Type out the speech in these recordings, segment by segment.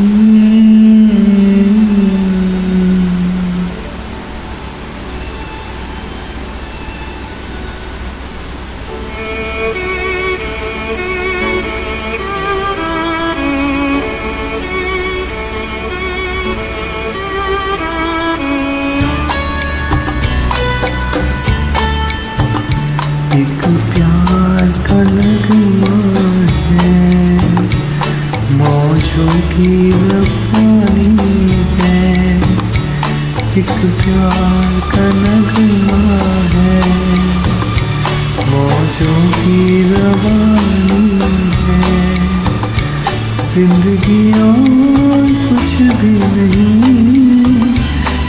Mm. ज़िंदगी और कुछ भी नहीं,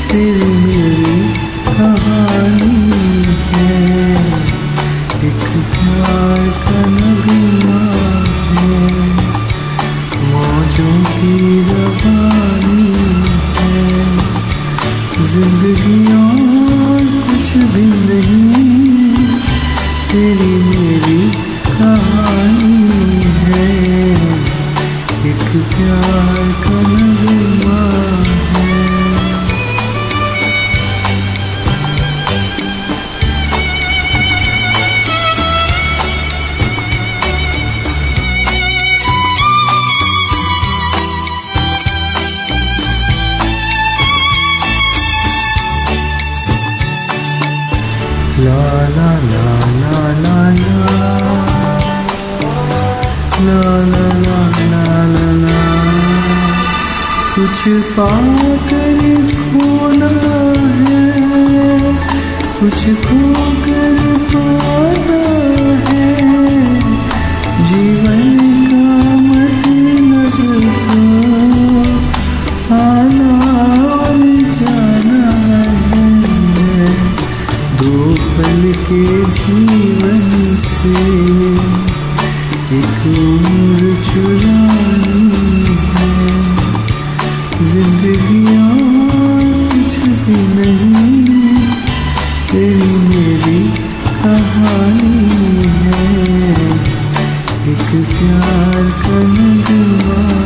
तेरी मेरी कहानी है। एक प्यार का नगमा है, मौजों की रवानी है। ज़िंदगी और कुछ भी नहीं, तेरी मेरी कहानी है। प्यार का नगमा है La la la la la la La la la la la la कुछ पाकर खोना है, कुछ खोकर पाना है। जीवन का मतलब तो आना जाना है। दो पल के जीवन से एक उम्र चुरानी ज़िंदगी नहीं मेरी कहानी है। एक प्यार का नगमा।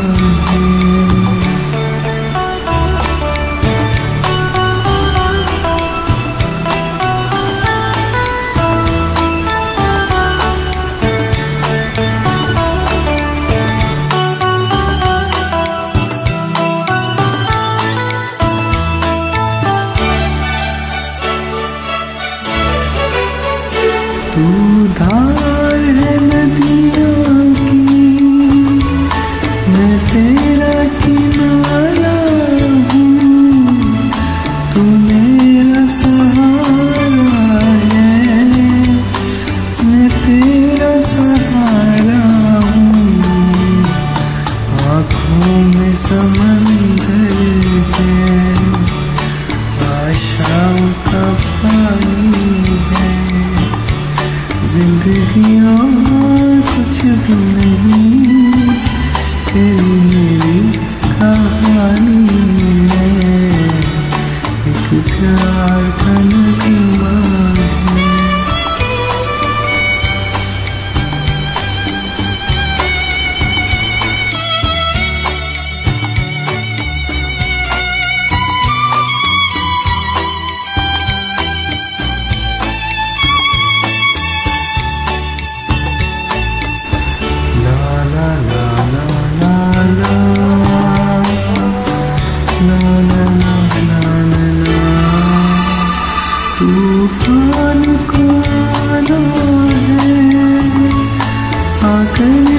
मैं तेरा तू मेरा सहारा है। मैं तेरा सहारा हूँ, आँखों में है। है ज़िंदगी तूफ़ान को है आकर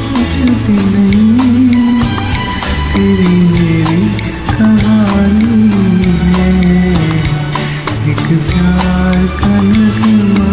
कुछ भी नहीं। तेरी मेरी कहानी है। एक प्यार का नगमा